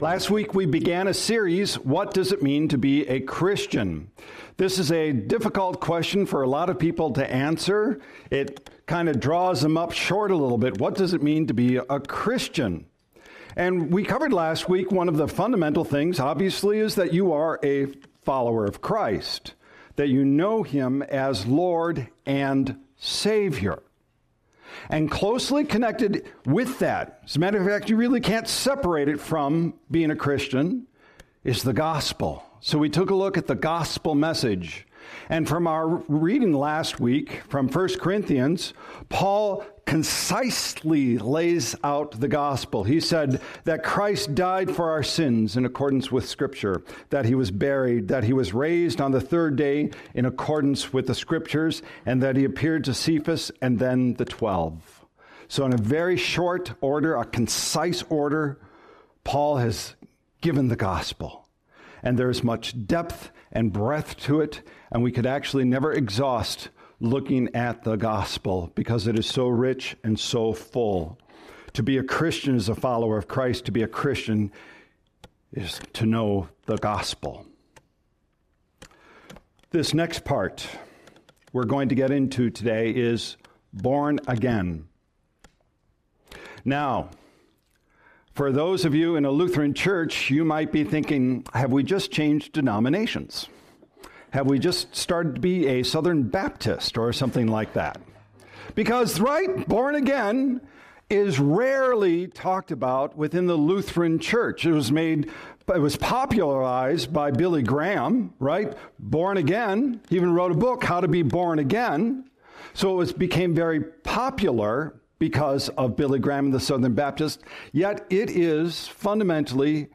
Last week we began a series, What Does It Mean to Be a Christian? This is a difficult question for a lot of people to answer. It kind of draws them up short a little bit. What does it mean to be a Christian? And we covered last week one of the fundamental things, obviously, is that you are a follower of Christ, that you know him as Lord and Savior. And closely connected with that, as a matter of fact, you really can't separate it from being a Christian, is the gospel. So we took a look at the gospel message. And from our reading last week from 1 Corinthians, Paul concisely lays out the gospel. He said that Christ died for our sins in accordance with Scripture, that he was buried, that he was raised on the third day in accordance with the Scriptures, and that he appeared to Cephas and then the twelve. So, in a very short order, a concise order, Paul has given the gospel. And there's much depth and breadth to it, and we could actually never exhaust looking at the gospel because it is so rich and so full. To be a Christian is a follower of Christ. To be a Christian is to know the gospel. This next part we're going to get into today is born again. Now, for those of you in a Lutheran church, you might be thinking, have we just changed denominations? Have we just started to be a Southern Baptist or something like that? Because, right, born again is rarely talked about within the Lutheran church. It was made, it was popularized by Billy Graham, right? Born again. He even wrote a book, How to Be Born Again. So it was, became very popular because of Billy Graham and the Southern Baptist. Yet it is fundamentally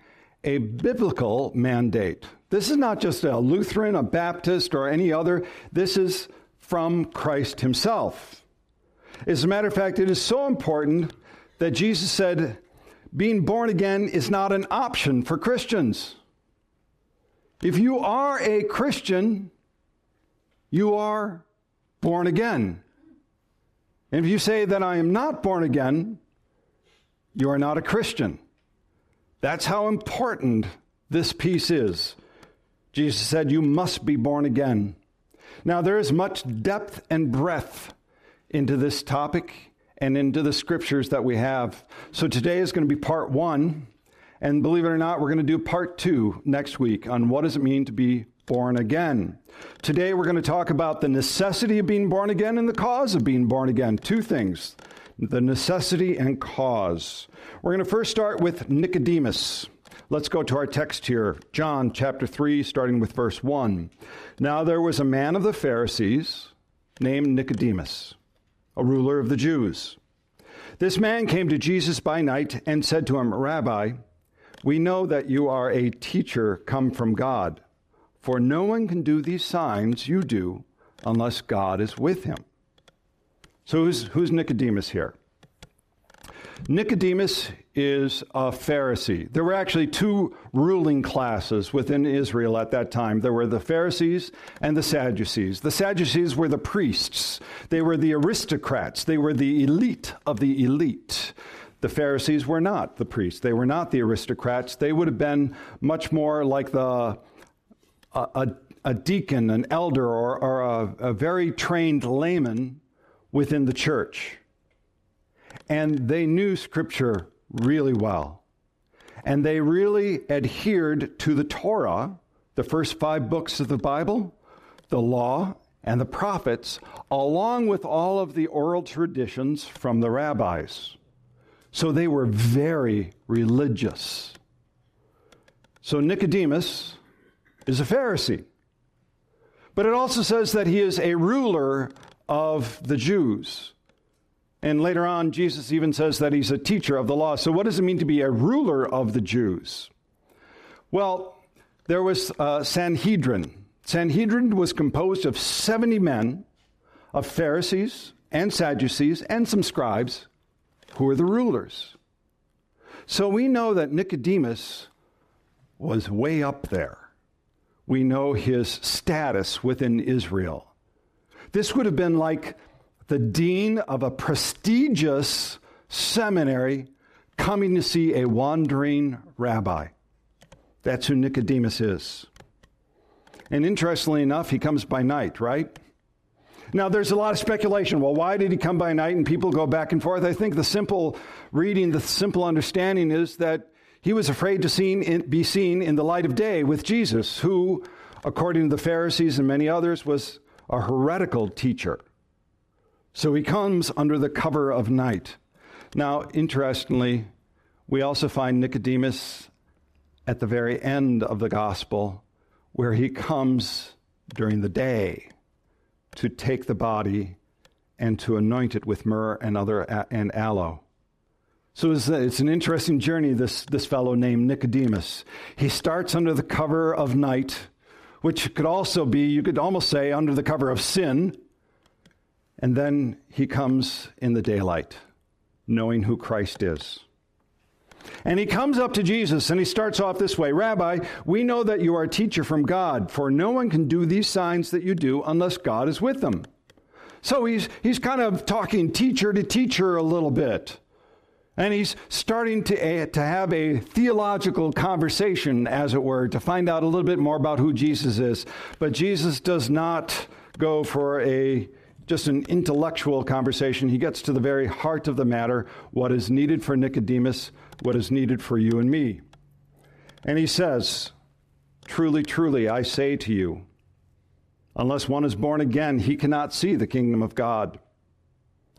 a biblical mandate. This is not just a Lutheran, a Baptist, or any other. This is from Christ Himself. As a matter of fact, it is so important that Jesus said, being born again is not an option for Christians. If you are a Christian, you are born again. And if you say that I am not born again, you are not a Christian. That's how important this piece is. Jesus said, You must be born again. Now, there is much depth and breadth into this topic and into the scriptures that we have. So today is going to be part one. And believe it or not, we're going to do part two next week on what does it mean to be born again. Today we're going to talk about the necessity of being born again and the cause of being born again. Two things the necessity and cause. We're going to first start with Nicodemus. Let's go to our text here, John chapter 3, starting with verse 1. Now there was a man of the Pharisees named Nicodemus, a ruler of the Jews. This man came to Jesus by night and said to him, Rabbi, we know that you are a teacher come from God, for no one can do these signs you do unless God is with him. So who's, who's Nicodemus here? Nicodemus is a Pharisee. There were actually two ruling classes within Israel at that time. There were the Pharisees and the Sadducees. The Sadducees were the priests, they were the aristocrats, they were the elite of the elite. The Pharisees were not the priests, they were not the aristocrats. They would have been much more like the a, a, deacon, an elder, or, or a, a very trained layman within the church and they knew Scripture really well. And they really adhered to the Torah, the first five books of the Bible, the law, and the prophets, along with all of the oral traditions from the rabbis. So they were very religious. So Nicodemus is a Pharisee. But it also says that he is a ruler of the Jews. And later on, Jesus even says that he's a teacher of the law. So, what does it mean to be a ruler of the Jews? Well, there was uh, Sanhedrin. Sanhedrin was composed of 70 men, of Pharisees and Sadducees and some scribes who were the rulers. So we know that Nicodemus was way up there. We know his status within Israel. This would have been like the dean of a prestigious seminary coming to see a wandering rabbi. That's who Nicodemus is. And interestingly enough, he comes by night, right? Now, there's a lot of speculation. Well, why did he come by night? And people go back and forth. I think the simple reading, the simple understanding is that he was afraid to seen, be seen in the light of day with Jesus, who, according to the Pharisees and many others, was a heretical teacher. So he comes under the cover of night. Now, interestingly, we also find Nicodemus at the very end of the gospel, where he comes during the day to take the body and to anoint it with myrrh and other and aloe. So it's, an interesting journey, this, this fellow named Nicodemus. He starts under the cover of night, which could also be, you could almost say, under the cover of sin. And then he comes in the daylight, knowing who Christ is. And he comes up to Jesus and he starts off this way Rabbi, we know that you are a teacher from God, for no one can do these signs that you do unless God is with them. So he's, he's kind of talking teacher to teacher a little bit. And he's starting to, eh, to have a theological conversation, as it were, to find out a little bit more about who Jesus is. But Jesus does not go for a just an intellectual conversation. He gets to the very heart of the matter what is needed for Nicodemus, what is needed for you and me. And he says, Truly, truly, I say to you, unless one is born again, he cannot see the kingdom of God.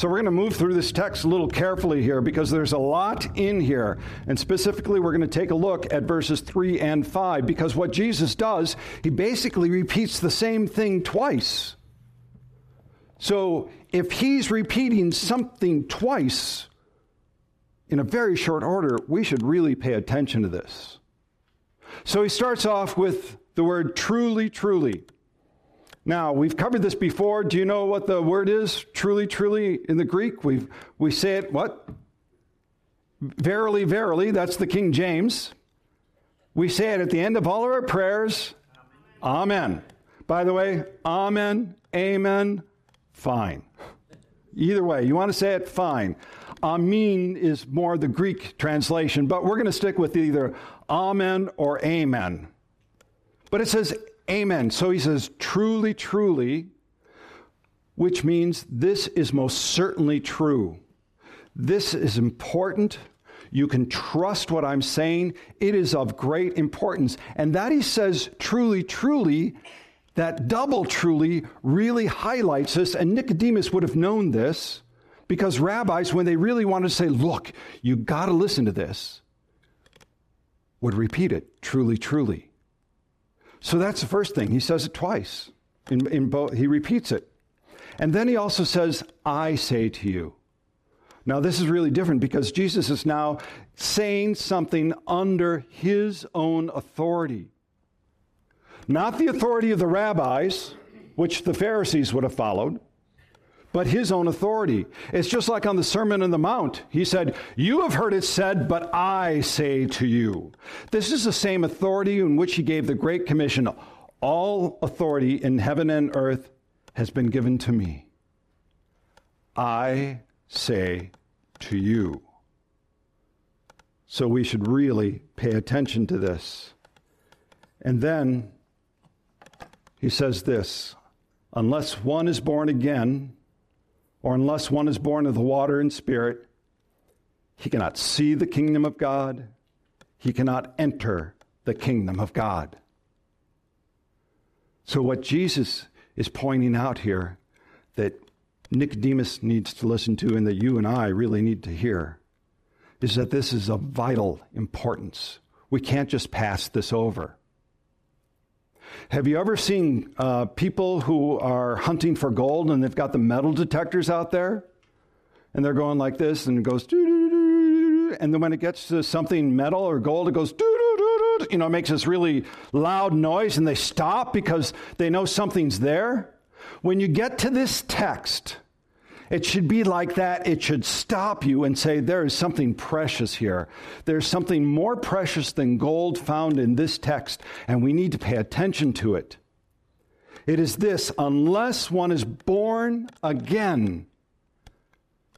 So we're going to move through this text a little carefully here because there's a lot in here. And specifically, we're going to take a look at verses 3 and 5 because what Jesus does, he basically repeats the same thing twice. So if he's repeating something twice in a very short order, we should really pay attention to this. So he starts off with the word truly, truly. Now, we've covered this before. Do you know what the word is? Truly, truly in the Greek? we we say it what? Verily, verily. That's the King James. We say it at the end of all of our prayers. Amen. amen. By the way, amen, amen, fine. Either way, you want to say it, fine. Amen is more the Greek translation, but we're going to stick with either amen or amen. But it says amen. So he says, truly, truly, which means this is most certainly true. This is important. You can trust what I'm saying. It is of great importance. And that he says, truly, truly, that double truly really highlights this. And Nicodemus would have known this because rabbis, when they really wanted to say, look, you got to listen to this, would repeat it truly, truly. So that's the first thing. He says it twice. In, in both, he repeats it. And then he also says, I say to you. Now, this is really different because Jesus is now saying something under his own authority. Not the authority of the rabbis, which the Pharisees would have followed, but his own authority. It's just like on the Sermon on the Mount. He said, You have heard it said, but I say to you. This is the same authority in which he gave the Great Commission. All authority in heaven and earth has been given to me. I say to you. So we should really pay attention to this. And then he says this unless one is born again, or unless one is born of the water and spirit, he cannot see the kingdom of God. He cannot enter the kingdom of God. So, what Jesus is pointing out here that Nicodemus needs to listen to and that you and I really need to hear is that this is of vital importance. We can't just pass this over. Have you ever seen uh, people who are hunting for gold and they've got the metal detectors out there? And they're going like this and it goes, and then when it gets to something metal or gold, it goes, you know, it makes this really loud noise and they stop because they know something's there. When you get to this text, it should be like that. It should stop you and say, There is something precious here. There's something more precious than gold found in this text, and we need to pay attention to it. It is this unless one is born again,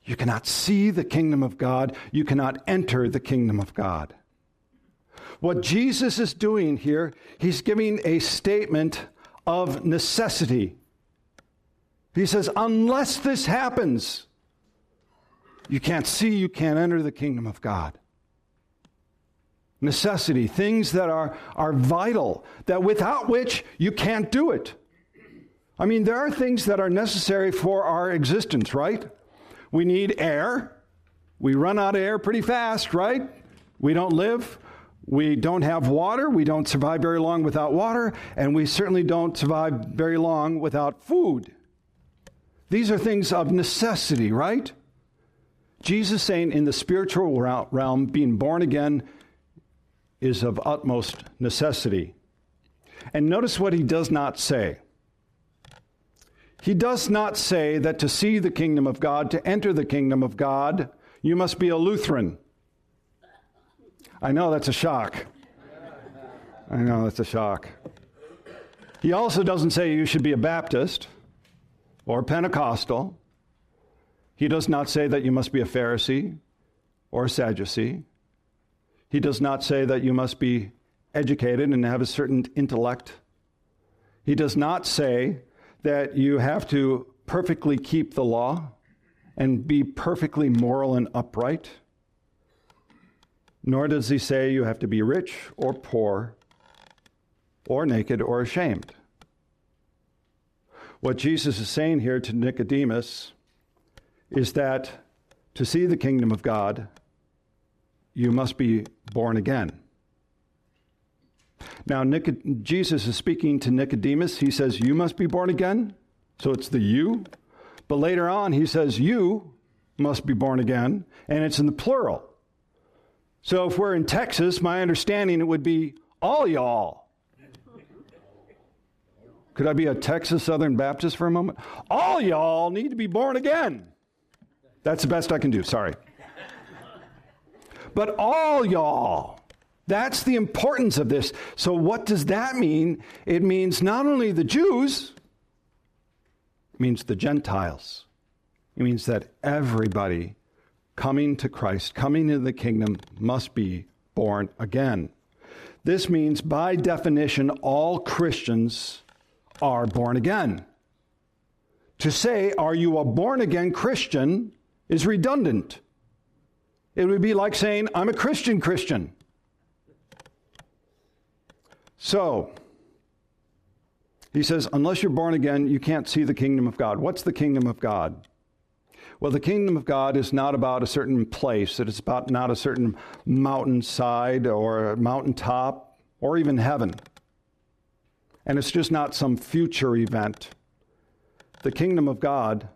you cannot see the kingdom of God, you cannot enter the kingdom of God. What Jesus is doing here, he's giving a statement of necessity. He says, unless this happens, you can't see, you can't enter the kingdom of God. Necessity, things that are, are vital, that without which you can't do it. I mean, there are things that are necessary for our existence, right? We need air. We run out of air pretty fast, right? We don't live. We don't have water. We don't survive very long without water. And we certainly don't survive very long without food. These are things of necessity, right? Jesus saying in the spiritual realm, being born again is of utmost necessity. And notice what he does not say. He does not say that to see the kingdom of God, to enter the kingdom of God, you must be a Lutheran. I know that's a shock. I know that's a shock. He also doesn't say you should be a Baptist or Pentecostal. He does not say that you must be a Pharisee or a Sadducee. He does not say that you must be educated and have a certain intellect. He does not say that you have to perfectly keep the law and be perfectly moral and upright. Nor does he say you have to be rich or poor or naked or ashamed. What Jesus is saying here to Nicodemus is that to see the kingdom of God, you must be born again. Now, Nicod- Jesus is speaking to Nicodemus. He says, You must be born again. So it's the you. But later on, he says, You must be born again. And it's in the plural. So if we're in Texas, my understanding it would be all y'all. Could I be a Texas Southern Baptist for a moment? All y'all need to be born again. That's the best I can do, sorry. But all y'all. That's the importance of this. So, what does that mean? It means not only the Jews, it means the Gentiles. It means that everybody coming to Christ, coming into the kingdom, must be born again. This means, by definition, all Christians are born again. To say, Are you a born again Christian? is redundant. It would be like saying, I'm a Christian Christian. So, he says, unless you're born again, you can't see the kingdom of God. What's the kingdom of God? Well, the kingdom of God is not about a certain place, it's about not a certain mountainside or mountaintop or even heaven. And it's just not some future event. The kingdom of God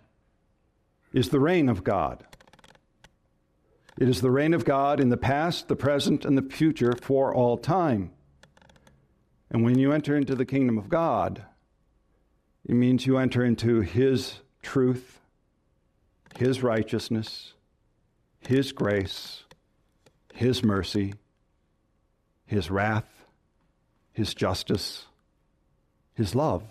is the reign of God. It is the reign of God in the past, the present, and the future for all time. And when you enter into the kingdom of God, it means you enter into His truth, His righteousness, His grace, His mercy, His wrath, His justice, his love.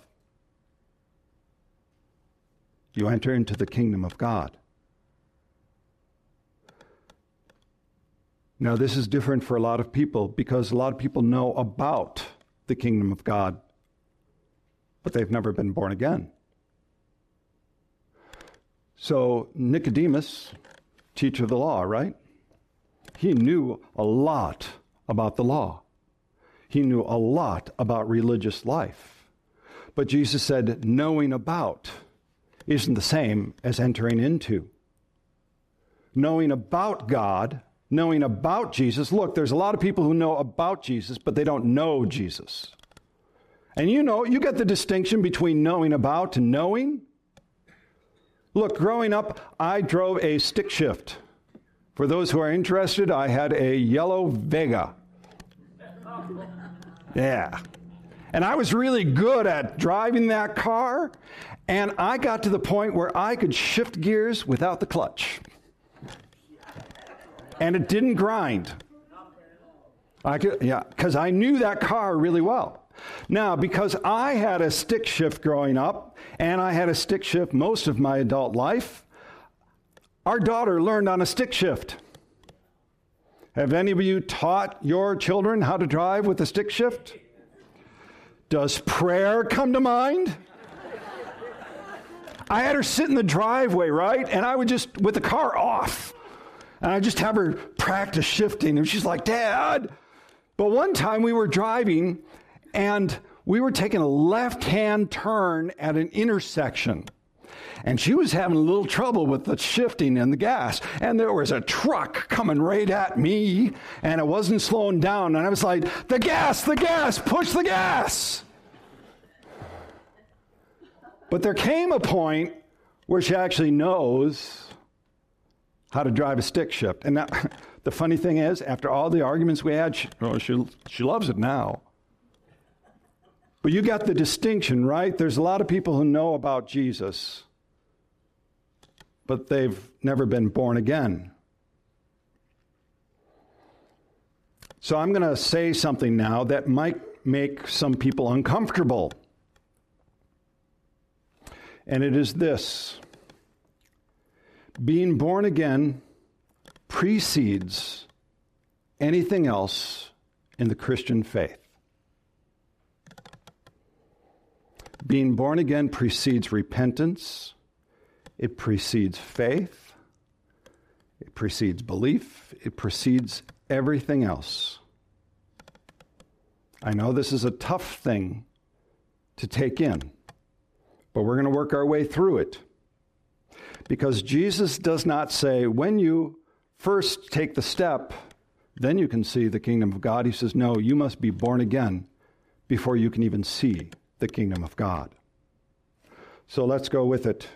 You enter into the kingdom of God. Now, this is different for a lot of people because a lot of people know about the kingdom of God, but they've never been born again. So, Nicodemus, teacher of the law, right? He knew a lot about the law, he knew a lot about religious life. But Jesus said, knowing about isn't the same as entering into. Knowing about God, knowing about Jesus. Look, there's a lot of people who know about Jesus, but they don't know Jesus. And you know, you get the distinction between knowing about and knowing. Look, growing up, I drove a stick shift. For those who are interested, I had a yellow Vega. Yeah. And I was really good at driving that car. And I got to the point where I could shift gears without the clutch. And it didn't grind. I could, yeah, because I knew that car really well. Now, because I had a stick shift growing up, and I had a stick shift most of my adult life, our daughter learned on a stick shift. Have any of you taught your children how to drive with a stick shift? Does prayer come to mind? I had her sit in the driveway, right? And I would just, with the car off, and I just have her practice shifting. And she's like, Dad. But one time we were driving and we were taking a left hand turn at an intersection. And she was having a little trouble with the shifting and the gas. And there was a truck coming right at me, and it wasn't slowing down. And I was like, The gas, the gas, push the gas. But there came a point where she actually knows how to drive a stick shift. And now, the funny thing is, after all the arguments we had, she, oh, she, she loves it now. But you got the distinction, right? There's a lot of people who know about Jesus, but they've never been born again. So I'm going to say something now that might make some people uncomfortable. And it is this being born again precedes anything else in the Christian faith. Being born again precedes repentance, it precedes faith, it precedes belief, it precedes everything else. I know this is a tough thing to take in, but we're going to work our way through it. Because Jesus does not say, when you first take the step, then you can see the kingdom of God. He says, no, you must be born again before you can even see the kingdom of God. So let's go with it.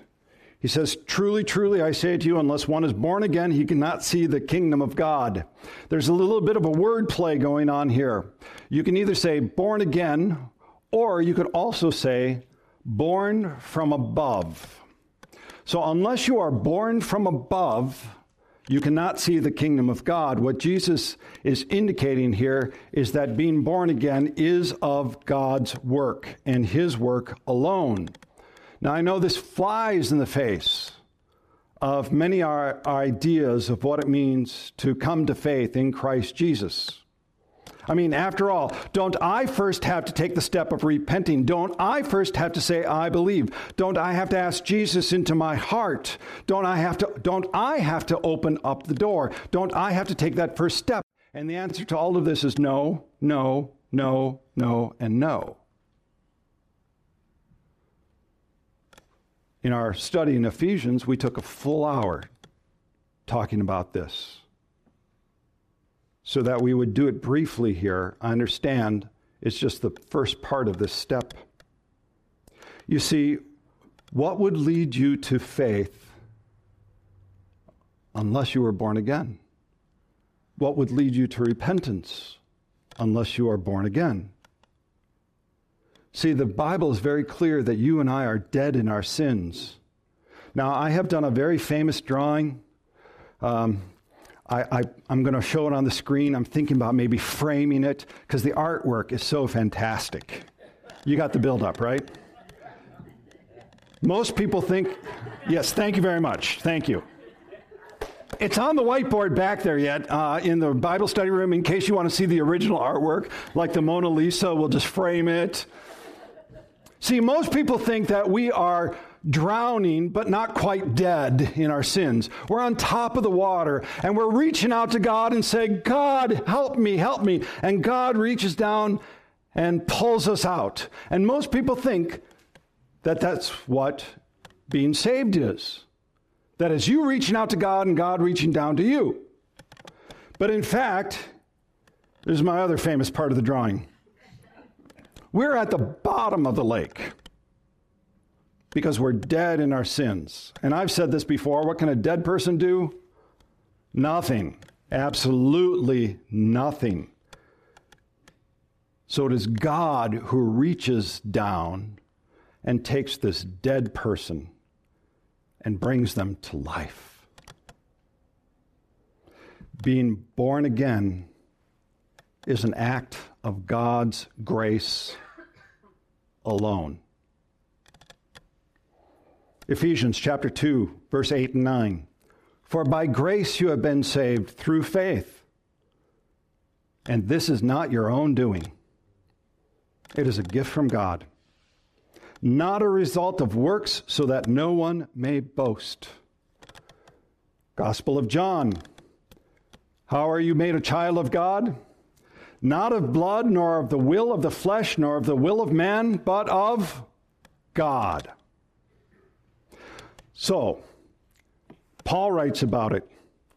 He says, Truly, truly, I say to you, unless one is born again, he cannot see the kingdom of God. There's a little bit of a word play going on here. You can either say born again, or you could also say born from above. So, unless you are born from above, you cannot see the kingdom of God. What Jesus is indicating here is that being born again is of God's work and His work alone. Now, I know this flies in the face of many our ideas of what it means to come to faith in Christ Jesus. I mean, after all, don't I first have to take the step of repenting? Don't I first have to say I believe? Don't I have to ask Jesus into my heart? Don't I have to don't I have to open up the door? Don't I have to take that first step? And the answer to all of this is no, no, no, no, and no. In our study in Ephesians, we took a full hour talking about this so that we would do it briefly here. I understand it's just the first part of this step. You see, what would lead you to faith unless you were born again? What would lead you to repentance unless you are born again? See, the Bible is very clear that you and I are dead in our sins. Now, I have done a very famous drawing. Um, I, am going to show it on the screen. I'm thinking about maybe framing it because the artwork is so fantastic. You got the build up, right? Most people think, yes, thank you very much. Thank you. It's on the whiteboard back there yet uh, in the Bible study room in case you want to see the original artwork, like the Mona Lisa. We'll just frame it. See, most people think that we are drowning, but not quite dead in our sins. We're on top of the water and we're reaching out to God and say, God, help me, help me. And God reaches down and pulls us out. And most people think that that's what being saved is. That is you reaching out to God and God reaching down to you. But in fact, this is my other famous part of the drawing. We're at the bottom of the lake because we're dead in our sins. And I've said this before what can a dead person do? Nothing. Absolutely nothing. So it is God who reaches down and takes this dead person and brings them to life. Being born again is an act of God's grace alone. Ephesians chapter 2, verse 8 and 9. For by grace you have been saved through faith. And this is not your own doing, it is a gift from God, not a result of works, so that no one may boast. Gospel of John. How are you made a child of God? Not of blood, nor of the will of the flesh, nor of the will of man, but of God. So, Paul writes about it.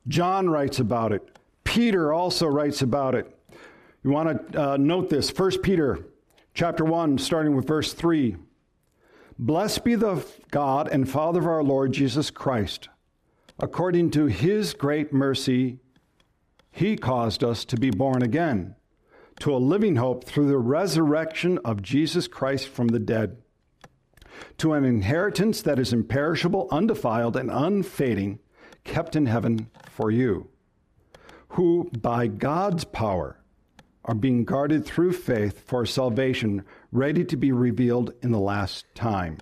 John writes about it. Peter also writes about it. You want to uh, note this. 1 Peter chapter 1, starting with verse 3. Blessed be the God and Father of our Lord Jesus Christ. According to his great mercy, he caused us to be born again to a living hope through the resurrection of Jesus Christ from the dead, to an inheritance that is imperishable, undefiled, and unfading, kept in heaven for you, who by God's power are being guarded through faith for salvation, ready to be revealed in the last time.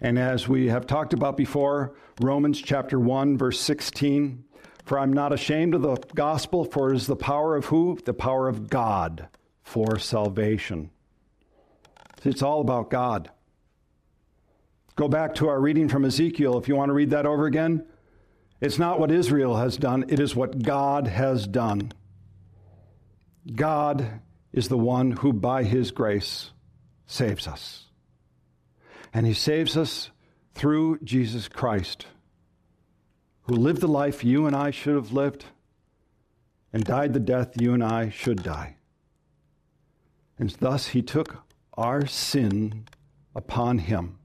And as we have talked about before, Romans chapter 1, verse 16 For I'm not ashamed of the gospel, for it is the power of who? The power of God for salvation. It's all about God. Go back to our reading from Ezekiel if you want to read that over again. It's not what Israel has done, it is what God has done. God is the one who, by his grace, saves us. And he saves us through Jesus Christ, who lived the life you and I should have lived and died the death you and I should die. And thus he took our sin upon him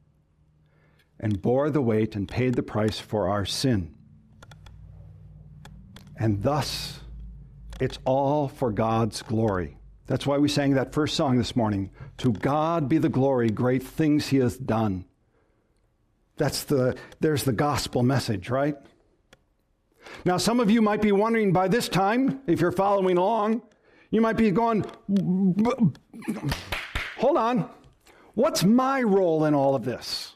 and bore the weight and paid the price for our sin. And thus, it's all for God's glory. That's why we sang that first song this morning. To God be the glory, great things he has done. That's the, there's the gospel message, right? Now, some of you might be wondering by this time, if you're following along, you might be going, hold on, what's my role in all of this?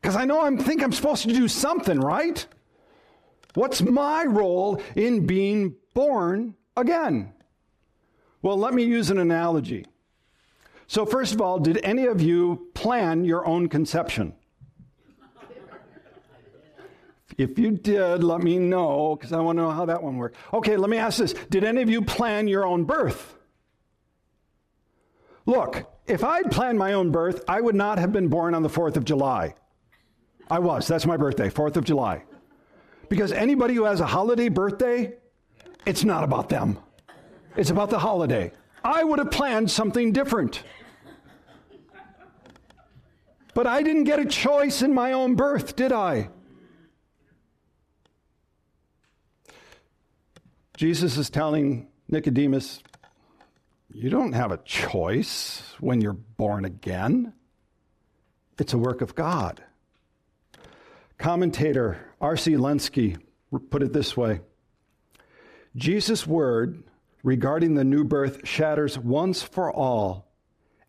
Because I know I think I'm supposed to do something, right? What's my role in being born again? Well, let me use an analogy. So, first of all, did any of you plan your own conception? If you did, let me know because I want to know how that one worked. Okay, let me ask this Did any of you plan your own birth? Look, if I'd planned my own birth, I would not have been born on the 4th of July. I was. That's my birthday, 4th of July. Because anybody who has a holiday birthday, it's not about them, it's about the holiday. I would have planned something different. But I didn't get a choice in my own birth, did I? Jesus is telling Nicodemus, You don't have a choice when you're born again, it's a work of God. Commentator R.C. Lenski put it this way Jesus' word regarding the new birth shatters once for all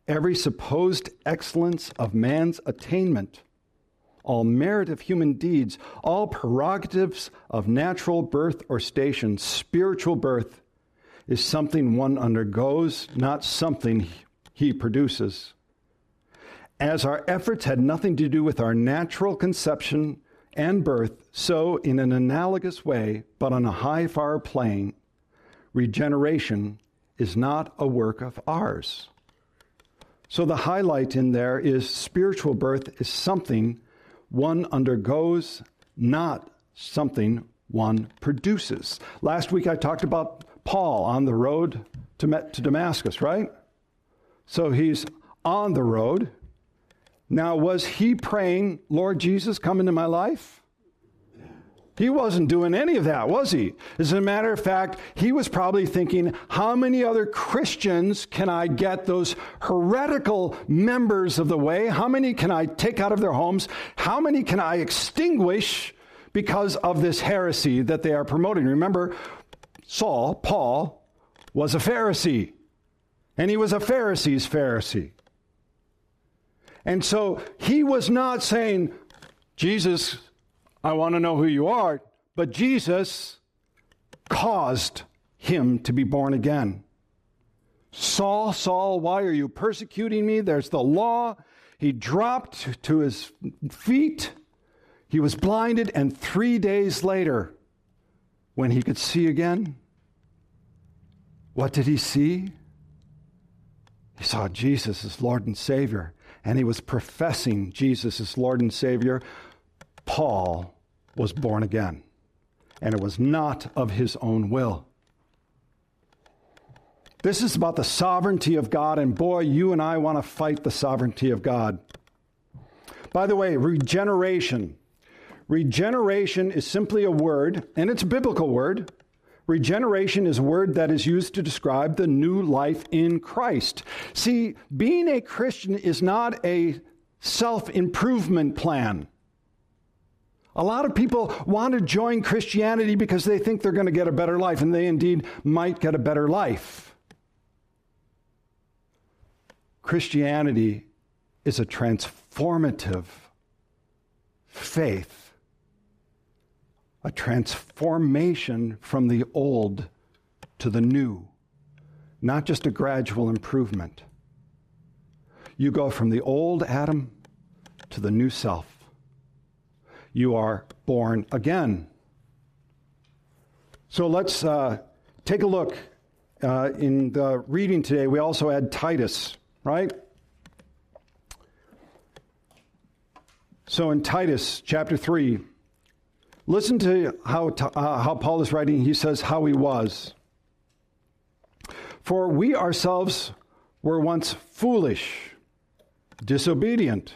every supposed excellence of man's attainment all merit of human deeds, all prerogatives of natural birth or station, spiritual birth is something one undergoes, not something he produces. As our efforts had nothing to do with our natural conception and birth, so in an analogous way, but on a high far plane, regeneration is not a work of ours. So the highlight in there is spiritual birth is something one undergoes, not something one produces. Last week I talked about Paul on the road to, met to Damascus, right? So he's on the road. Now, was he praying, Lord Jesus, come into my life? He wasn't doing any of that, was he? As a matter of fact, he was probably thinking, how many other Christians can I get those heretical members of the way? How many can I take out of their homes? How many can I extinguish because of this heresy that they are promoting? Remember, Saul, Paul, was a Pharisee, and he was a Pharisee's Pharisee. And so he was not saying, Jesus, I want to know who you are. But Jesus caused him to be born again. Saul, Saul, why are you persecuting me? There's the law. He dropped to his feet. He was blinded, and three days later, when he could see again, what did he see? He saw Jesus as Lord and Savior, and he was professing Jesus as Lord and Savior. Paul was born again, and it was not of his own will. This is about the sovereignty of God, and boy, you and I want to fight the sovereignty of God. By the way, regeneration. Regeneration is simply a word, and it's a biblical word. Regeneration is a word that is used to describe the new life in Christ. See, being a Christian is not a self improvement plan. A lot of people want to join Christianity because they think they're going to get a better life, and they indeed might get a better life. Christianity is a transformative faith, a transformation from the old to the new, not just a gradual improvement. You go from the old Adam to the new self you are born again. So let's uh, take a look. Uh, in the reading today, we also had Titus, right? So in Titus chapter 3, listen to how, uh, how Paul is writing. He says, How he was. For we ourselves were once foolish, disobedient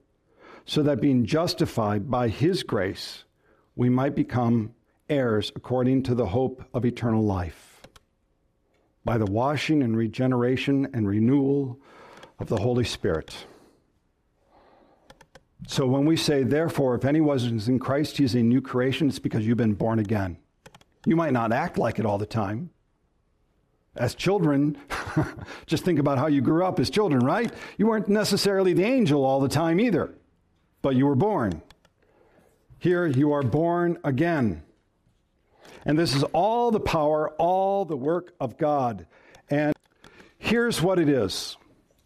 so that being justified by his grace, we might become heirs according to the hope of eternal life. By the washing and regeneration and renewal of the Holy Spirit. So when we say, therefore, if anyone is in Christ, he's a new creation, it's because you've been born again. You might not act like it all the time. As children, just think about how you grew up as children, right? You weren't necessarily the angel all the time either but you were born. Here you are born again. And this is all the power, all the work of God. And here's what it is.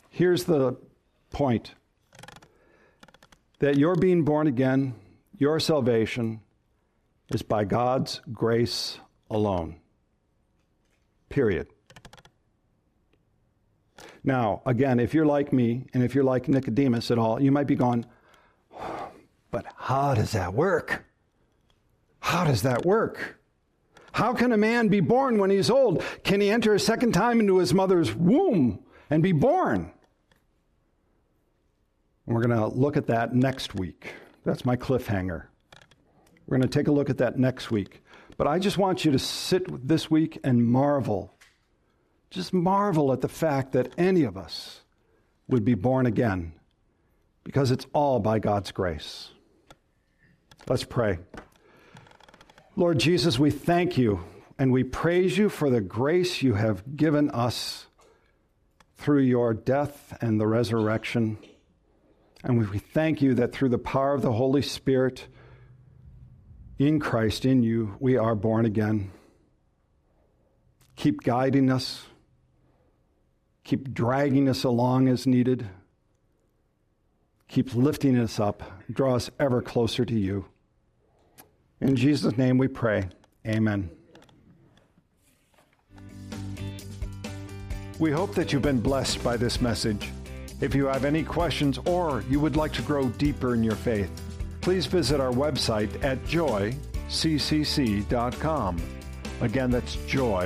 Here's the point that your being born again, your salvation, is by God's grace alone. Period. Now, again, if you're like me and if you're like Nicodemus at all, you might be going, but how does that work? How does that work? How can a man be born when he's old? Can he enter a second time into his mother's womb and be born? And we're going to look at that next week. That's my cliffhanger. We're going to take a look at that next week. But I just want you to sit this week and marvel. Just marvel at the fact that any of us would be born again because it's all by God's grace. Let's pray. Lord Jesus, we thank you and we praise you for the grace you have given us through your death and the resurrection. And we thank you that through the power of the Holy Spirit in Christ, in you, we are born again. Keep guiding us, keep dragging us along as needed, keep lifting us up, draw us ever closer to you. In Jesus' name we pray. Amen. We hope that you've been blessed by this message. If you have any questions or you would like to grow deeper in your faith, please visit our website at joyccc.com. Again, that's joyccc.com.